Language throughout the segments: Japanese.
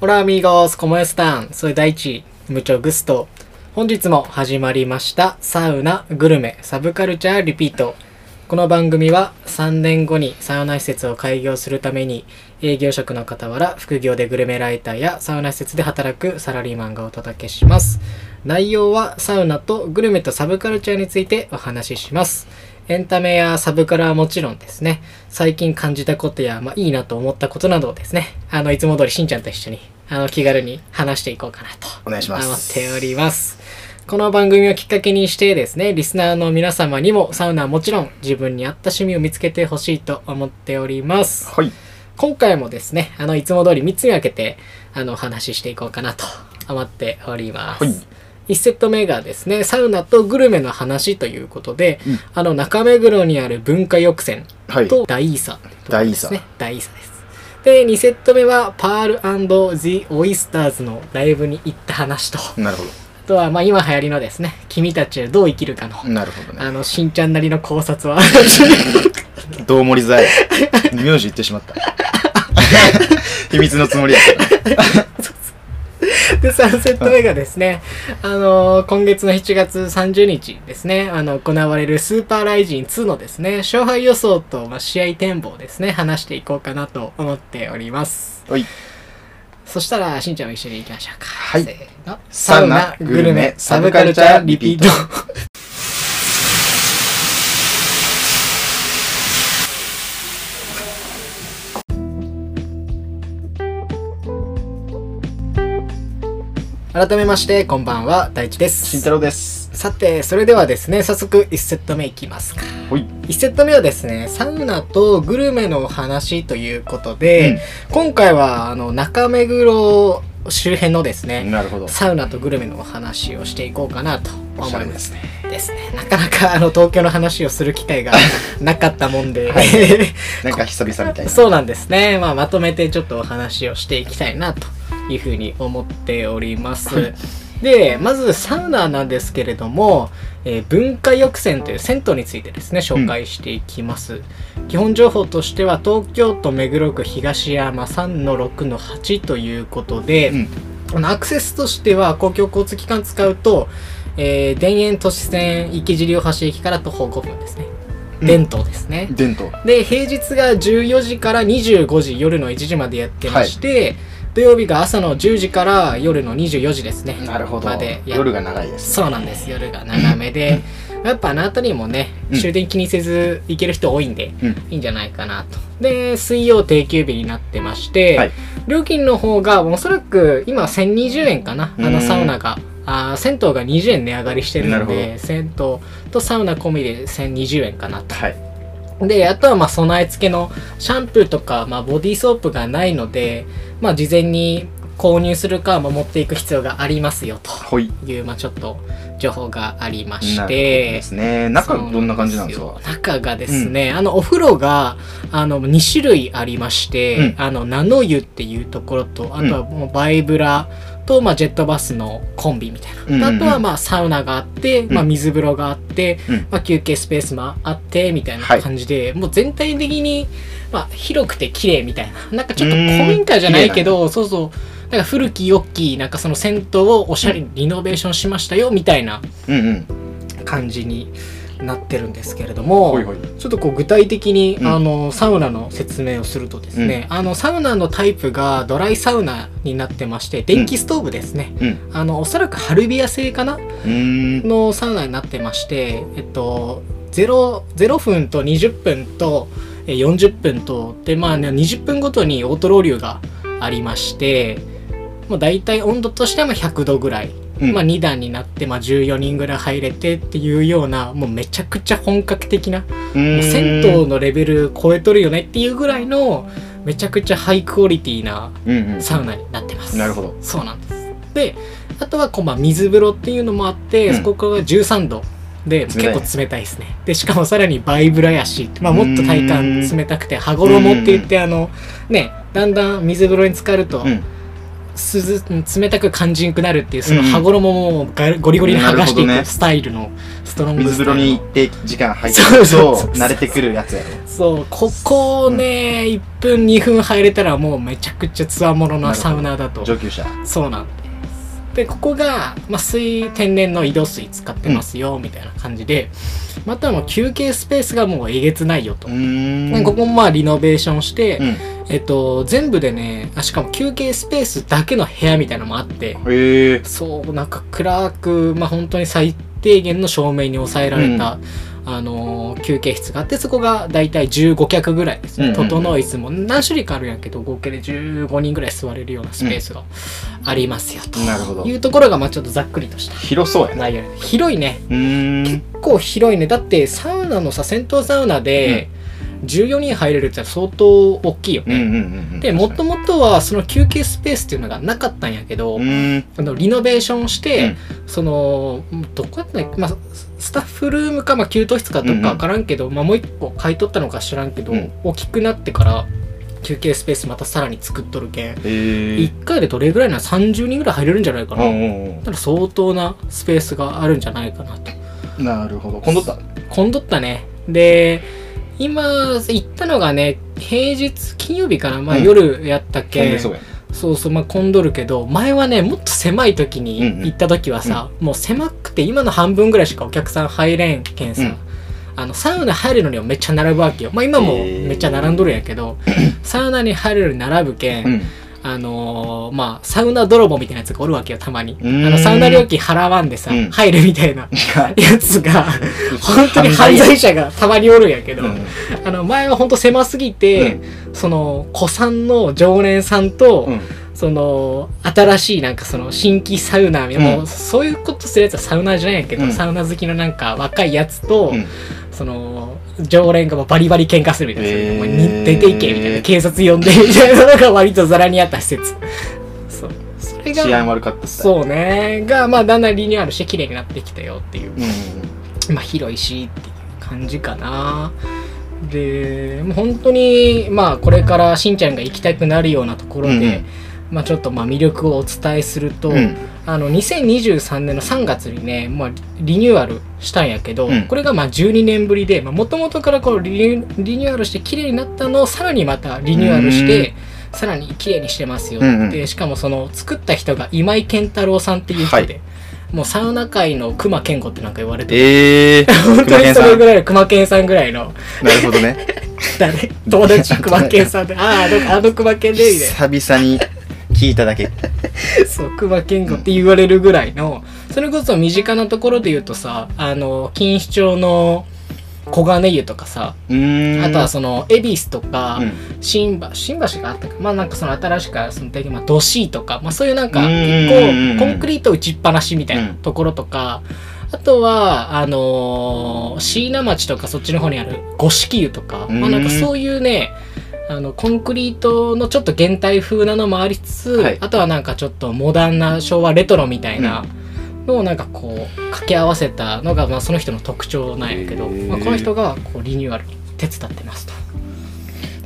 ホラーミーゴス、コモエスタン、それ第一、無調グスト。本日も始まりました、サウナ、グルメ、サブカルチャーリピート。この番組は3年後にサウナ施設を開業するために営業職の傍ら副業でグルメライターやサウナ施設で働くサラリーマンがお届けします。内容はサウナとグルメとサブカルチャーについてお話しします。エンタメやサブカルはもちろんですね、最近感じたことや、まあ、いいなと思ったことなどをですね、あの、いつも通りしんちゃんと一緒に、あの、気軽に話していこうかなとお願いしま思っす。ております。この番組をきっかけにしてですね、リスナーの皆様にもサウナはもちろん自分に合った趣味を見つけてほしいと思っております。はい。今回もですね、あの、いつも通り3つに分けて、あの、お話ししていこうかなと思っております。はい。1セット目がですね、サウナとグルメの話ということで、うんあの、中目黒にある文化浴泉はい。と大イーサというところですね。大大イーサです。で、2セット目は、パール &The Oysters のライブに行った話と、あなるほとは、まあ、今流行りのですね、君たちはどう生きるかの、ど。なるほどね。あの、しんちゃんなりの考察は、どう盛りざえ。名字言ってしまった。秘密のつもりやった。で、3セット目がですね、あのー今月の7月30日ですね、あの、行われるスーパーライジン2のですね、勝敗予想と、まあ、試合展望ですね、話していこうかなと思っております。はい。そしたら、しんちゃんも一緒に行きましょうか。はいせーのサウナグルメサブカルチャーリピート。改めまして、こんばんは、大地です。慎太郎です。さて、それではですね、早速1セット目いきますか。ほい。1セット目はですね、サウナとグルメのお話ということで、今回はあの中目黒周辺のですね、なるほど。サウナとグルメのお話をしていこうかなとお思いま。すすね。ですね。なかなかあの東京の話をする機会がなかったもんで、なんか久々みたいな。そうなんですね。まあまとめてちょっとお話をしていきたいなというふうに思っております。はいで、まずサウナなんですけれども、えー文化浴泉という銭湯についてですね、紹介していきます。基本情報としては東京都目黒区東山3-6-8ということで、うん。アクセスとしては公共交通機関使うと、えー田園都市線池尻大橋駅から徒歩5分ですね。うん伝統ですね。伝統。で、平日が14時から25時、夜の1時までやってまして、土曜日が朝の10時から夜の24時ですね。なるほどまで。や夜が長いです。そうなんです。夜が長めで。やっぱあの辺りもね、うん終電気にせず行ける人多いんで、うん。いいんじゃないかなと。で、水曜定休日になってまして、はい料金の方がおそらく今1020円かな。あのうんサウナが。あー銭湯が20円値上がりしてるので、銭湯とサウナ込みで1020円かなと。はい。で、あとはまあ備え付けのシャンプーとか、まあ、ボディーソープがないので、まあ、事前に購入するか、まあ、持っていく必要がありますよ。と。い。う、まあ、ちょっと情報がありまして。で。すね。中どんな感じなんですか？中がですね、あのお風呂があの2種類ありまして、うん。あのナノ湯っていうところとあとはもうバイブラと、まあ、ジェットバスのコンビみたいな、うんうんうん。あとはまあサウナがあって、まあ、うん水風呂があって、うん。まあ、休憩スペースもあってみたいな感じで、もう全体的に、まあ、広くて綺麗みたいな。なんかちょっと古民家じゃないけどそうそうなんか古き良きなんかその銭湯をおしゃれにリノベーションしましたよみたいな。感じになってるんですけれども。ちょっとこう具体的に、うん。あのサウナの説明をするとですね、あのサウナのタイプがドライサウナになってまして電気ストーブですね、うん。あのおそらくハルビア製かな？のサウナになってましてえっと 0, 0分と20分とえー40分とでまあ、ね、20分ごとにオートロウリュがありましてもう大体温度としてはまあ100度ぐらいうんまあ、2段になって、まあ、14人ぐらい入れてっていうようなもうめちゃくちゃ本格的な銭湯のレベル超えとるよねっていうぐらいのめちゃくちゃハイクオリティなうんうん。サウナになってます。なるほど。そうなんです。であとはこう、まあ、水風呂っていうのもあって、うんそこから13度で結構冷たいですね。でしかもさらにバイブラやし、まあ、もっと体感冷たくて羽衣って言ってあのねだんだん水風呂に浸かると、うん。涼冷たく感じんくなるっていうそのうん。うん羽衣もガゴリゴリに剥がしていくスタイルのストロングスタイルの。水風呂に行って時間入ってると慣れてくるやつやろ。そうここね、1分2分入れたらもうめちゃくちゃつわものなサウナだと。上級者。そうなんでここが、まあ、水天然の井戸水使ってますよ、みたいな感じでまたもう休憩スペースがもうえげつないよと、ここもまあリノベーションして、うん。えっと、全部でねあしかも休憩スペースだけの部屋みたいなのもあってそうなんか暗くまあ本当に最低限の照明に抑えられた、あのー休憩室があってそこがだいたい15脚ぐらいですね、うんうんうん。整いつも何種類かあるんやけど合計で15人ぐらい座れるようなスペースがありますよと、なるほど。いうところがまあちょっとざっくりとした。広そうやね。広いね。結構広いね。だってサウナのさ銭湯サウナで14人入れるって相当大きいよね、うんうんうんうん。でもともとはその休憩スペースっていうのがなかったんやけど、うーん。あのリノベーションして、そのどこやったまあスタッフルームか、まあ、給湯室かどっか分からんけど、まあ、もう一個買い取ったのか知らんけど、うん。大きくなってから休憩スペースまたさらに作っとるけん。へえ1回でどれぐらいなら30人ぐらい入れるんじゃないかな、うんうんだから相当なスペースがあるんじゃないかなと。うんなるほど。今度った？混んどったね。で今行ったのがね平日金曜日かな、まあ、うん。夜やったけ、混んでそうやそうそうまあ混んどるけど前はねもっと狭い時にうんうん。行った時はさ、もう狭くて今の半分ぐらいしかお客さん入れんけんさ、うん。あのサウナ入るのにはめっちゃ並ぶわけよ。まあ今もめっちゃ並んどるんやけど、サウナに入るのに並ぶけん、うんあのーまあサウナ泥棒みたいなやつがおるわけよたまに。あのサウナ料金払わんでさ、うん。入るみたいな がや。つが 本当に犯罪者。がたまにおるんやけど、うん。あの前は本当狭すぎて、その古参の常連さんと、うん。その新しいなんかその新規サウナー、うん。もうそういうことするやつはサウナーじゃないんやけど、うん。サウナ好きのなんか若いやつと、うん。その常連がバリバリ喧嘩するみたいな、へー出ていけみたいな。警察呼んでみたいなのが割とざらにあった施設。そう。それが治安悪かったそうね。がまあだんだんリニューアルして綺麗になってきたよっていう。うん。まあ広いしっていう感じかな。でもう本当にまあこれからしんちゃんが行きたくなるようなところで、うんうんまあちょっとまあ魅力をお伝えすると、うん。あの2023年の3月にね、まあ、リニューアルしたんやけど、うん。これがまあ12年ぶりでもともとからこうリニューアルして綺麗になったのをさらにまたリニューアルしてさらに綺麗にしてますよって、うんうん。しかもその作った人が今井健太郎さんっていう人で、はい。もうサウナ界の熊健吾ってなんか言われてるええ 本当にそれぐらいの熊健さんぐらいのなるほどね。誰？友達？熊健さんで。あああのあの熊健でみたいな。久々に聞いただけ。そう熊健吾って言われるぐらいのそれこそ身近なところで言うとさあの錦糸町の黄金湯とかさあとはその恵比寿とか、うん。新橋新橋があったか。まあなんかその新しくそのまあドシーとか、まあ、そういうなんかうん結構コンクリート打ちっぱなしみたいなうんところとか、あとはあのー椎名町とかそっちの方にある五色湯とか、まあなんかそういうねあのコンクリートのちょっと現代風なのもありつつ、はい。あとはなんかちょっとモダンな昭和レトロみたいなのをなんかこう掛け合わせたのがまあその人の特徴なんやけど、まあ、この人がこうリニューアルに手伝ってますと。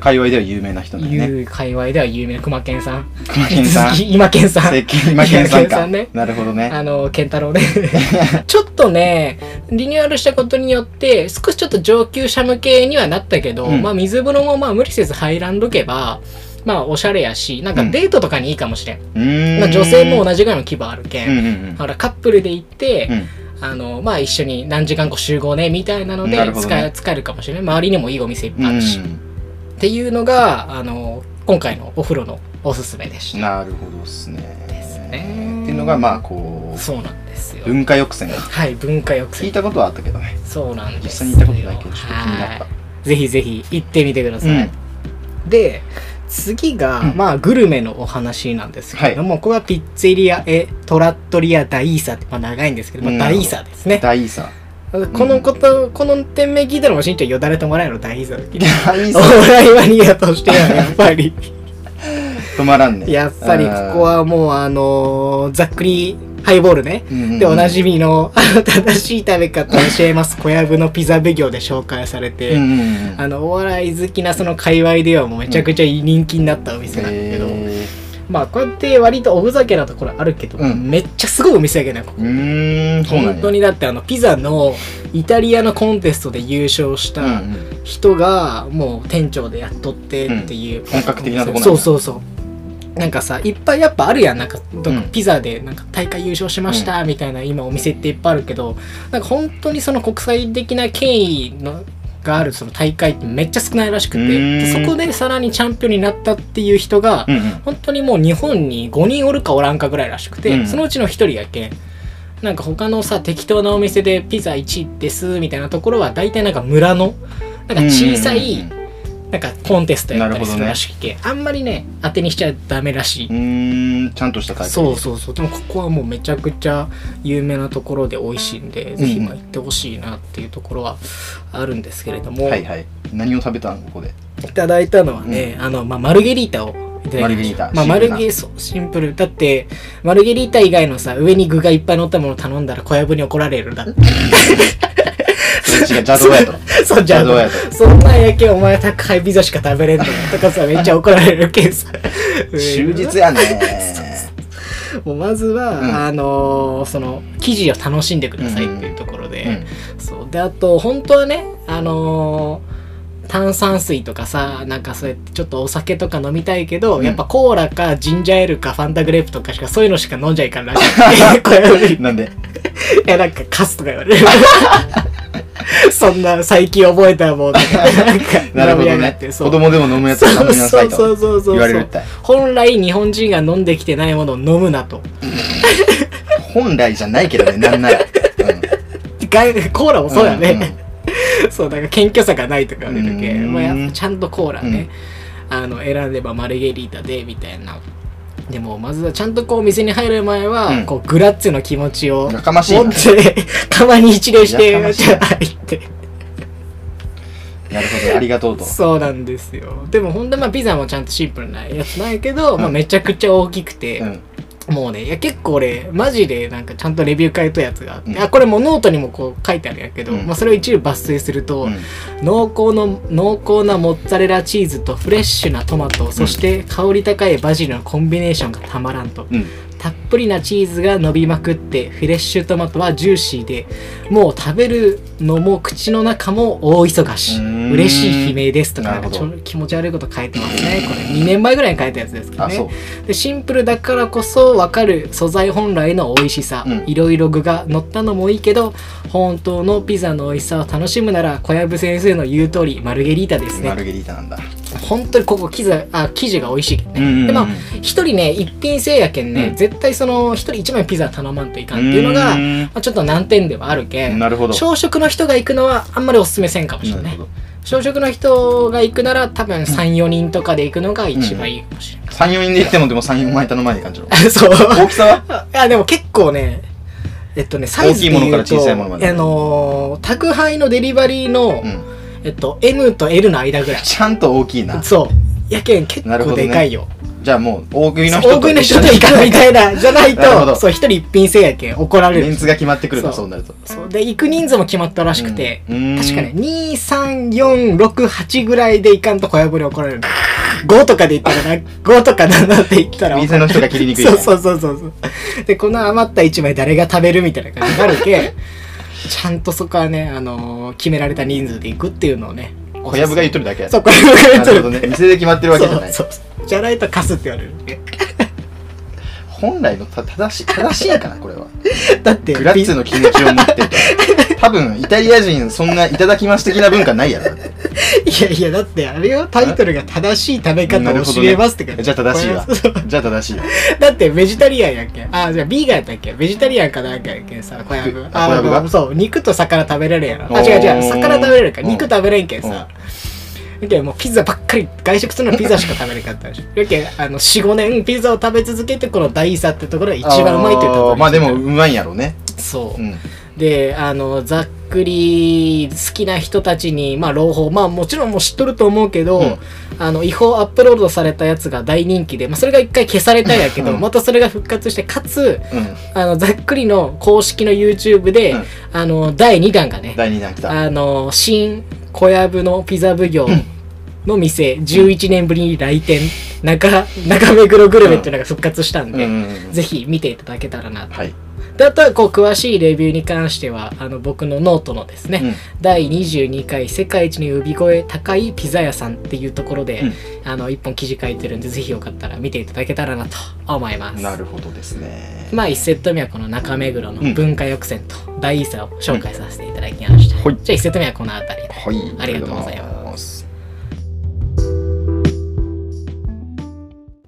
界隈では有名な人だよね。いう界隈では有名。な熊健さん。熊健さん。今健さん。今健さんか。さんね。なるほどね。あの、健太郎ね。ちょっとね、リニューアルしたことによって、少しちょっと上級者向けにはなったけど、うんまあ水風呂もまあ無理せず入らんどけば、まあおしゃれやし、なんかデートとかにいいかもしれん。うーんまあ女性も同じぐらいの規模あるけん。うんうんうんほら、カップルで行って、うんあの、まあ一緒に何時間後集合ね、みたいなのでなるほどね使え、使えるかもしれない。周りにもいいお店いっぱいあるし。うっていうのが、あの、今回のお風呂のおすすめでした。んなるほどっすねですねっていうのがまあこそうなんですよ。う。文化抑制はい、文化抑制。聞いたことはあったけどね。そうなんです実際に行ったことないけどちょっと気になった。はい。ぜひぜひ行ってみてください。うん。で、次が、うん。まあ、グルメのお話なんですけれども、これはピッツェリア・エ・トラットリア・ダイーサって、まあ、長いんですけど、まあ、うん。ダイーサですね。大差このこと、この店名聞いたらもうしんちゃんよだれてもらえるのダイーサだ。大オ差ーライマニアとしてはやっぱり、止まらんねやっぱりここはもうあのーざっくりハイボールね。で、おなじみの、あの、正しい食べ方を教えます。小籔のピザ奉行で紹介されて、うんうんうんあの、お笑い好きなその界隈ではもうめちゃくちゃ人気になったお店なんだけど、へまあこうやって割とおふざけなところあるけど、うん。めっちゃすごいお店やけどねここ。うーん本当にだってあのピザのイタリアのコンテストで優勝したうんうん。人がもう店長でやっとってっていう、本格的なとこなんだそうそうそうなんかさいっぱいやっぱあるやん。なんかどっかうん。ピザでなんか大会優勝しましたみたいな今お店っていっぱいあるけどなんか本当にその国際的な権威のがあるその大会ってめっちゃ少ないらしくてそこでさらにチャンピオンになったっていう人がうんうん。本当にもう日本に5人おるかおらんかぐらいらしくて、うんそのうちの1人やけんなんか他のさ適当なお店でピザ1ですみたいなところは大体なんか村のなんか小さいうんうんなんかコンテストやったりするらしくて、あんまりね当てにしちゃダメらしい、うーんちゃんとした大会そうそうそう。でもここはもうめちゃくちゃ有名なところで美味しいんで、ぜひまあ行ってほしいなっていうところはあるんですけれども、はいはい。何を食べたんここで？いただいたのはね、あの、まあ、マルゲリータを。マルゲリータ。まあ、シンプルな。マルゲ、そう、シンプル。だって、マルゲリータ以外のさ、上に具がいっぱい乗ったもの頼んだら小籔に怒られるだって。違う邪道やと。そう、邪道やあ、そんなんやけんお前宅配ピザしか食べれんのとかさ、めっちゃ怒られるけんさ。やね もうまずは、うん。あのーその、生地を楽しんでくださいっていうところで、うん。そう。であと本当はねあのー炭酸水とかさなんかそうやってちょっとお酒とか飲みたいけど、うん。やっぱコーラかジンジャーエールかファンタグレープとかしかそういうのしか飲んじゃいかんら しいなんで？やなんかカスとか言われる そんな最近覚えたもんとか なんか飲みやがってそう。子供でも飲むやつは飲みなさいとそうそうそうそう言われるったい。本来日本人が飲んできてないものを飲むなと。本来じゃないけどねなんなら。がコーラもそうだね、んんそう、だから謙虚さがないとか言われるけ、まあ、ちゃんとコーラね、あの、選んでばマルゲリータで、みたいな。でも、まずはちゃんとこう、お店に入る前は、うん。こう、 grazie の気持ちを持って、窯に一礼して、入って。なるほどありがとうと。そうなんですよ。でも、ほんとまあ、ピザもちゃんとシンプルなやつなんやけど、まあ、めちゃくちゃ大きくて、うんもうね、いや結構俺、マジでなんかちゃんとレビュー書いたやつがあって、うん。あ、これもうノートにもこう書いてあるんやけど、うん。まあそれを一部抜粋すると、うん。濃厚の濃厚なモッツァレラチーズとフレッシュなトマト、そして香り高いバジルのコンビネーションがたまらんと。うん。たっぷりなチーズが伸びまくって、フレッシュトマトはジューシーで、もう食べるのも口の中も大忙し嬉しい悲鳴ですとか、気持ち悪いこと書いてますね。これ2年前ぐらいに書いたやつですけどね。う。でシンプルだからこそ分かる素材本来の美味しさ、うん。いろいろ具が乗ったのもいいけど本当のピザの美味しさを楽しむなら小籔先生の言う通りマルゲリータですね。マルゲリータなんだ。本当にここ生地あ生地が美味しいけどね、うんうんうん。でまあ一人ね一品制やけんね、うん。絶対その一人一枚ピザ頼まんといかんっていうのがまあ、ちょっと難点ではあるけんなるほど。小食の人が行くのはあんまりおすすめせんかもしれない小食の人が行くなら多分34人とかで行くのが一番いいかもしれない、34人で行ってもでも34枚頼まない感じの そう。大きさは？いやでも結構ねえっとねサイズで言うと大きいものから小さいものまで。あのー宅配のデリバリーの、うん。えっと M と L の間ぐらい。ちゃんと大きいな。そう。やけん結構なるほどね。でかいよ、じゃあもう大食いの人大食いの人と行かないみたいな じゃないなるほど。とそう一人一品制やけん怒られる。メンツが決まってくるなそう。そうなると。そう。で行く人数も決まったらしくて、うん。確かね23468ぐらいで行かんと小籔に怒られる。5とかで行ったらな？5とか7って言ったら店の人が切りにくい そうそうそうそうそう。でこの余った1枚誰が食べるみたいな感じになるけ。ん ちゃんとそこはね、あのー決められた人数で行くっていうのをね小籔が言っとるだけやそう小籔が言っとるなるほどね。店で決まってるわけじゃない。そうそうじゃないとカスって言われる。本来のた正しい正しいかなこれは。だってグラッツェの気持ちを持ってると。多分イタリア人そんないただきます的な文化ないやろ。いやいやだってあれよタイトルが正しい食べ方を教えますって感じゃあ正しいわ。じゃあ正しいわ。だってベジタリアンやっけ？あじゃあビーガンやったっけ？ベジタリアンかなんかやっけさ小籔。あそう肉と魚食べれるやろ。あ違う違う魚食べれるか。うん。肉食べれんけんさだけどもうピザばっかり外食するのはピザしか食べれんかったでしょ。やけんあの45年ピザを食べ続けてこの大差ってところが一番うまいというところまあでもうまいんやろうね。そう、うん。であのざっくり好きな人たちにまあ朗報。まあもちろんもう知っとると思うけど、うん。あの違法アップロードされたやつが大人気で、まあ、それが一回消されたんやけど、うん。またそれが復活してかつうん。あのざっくりの公式の YouTube で、うん。あの第2弾がね第2弾来た。あの新小籔のピザ奉行の店11年ぶりに来店。中中目黒グルメっていうのが復活したんで、ぜひ見ていただけたらなと。はい。であとはこう詳しいレビューに関してはあの僕のノートのですね、うん第22回世界一に呼び声高いピザ屋さんっていうところで、うんあの一本記事書いてるんでぜひよかったら見ていただけたらなと思います。なるほどですね。まあ1セット目はこの中目黒うんの文化浴泉とダイーサを紹介させていただきました。はいじゃあ1セット目はこの辺りで。はい。ありがとうございます。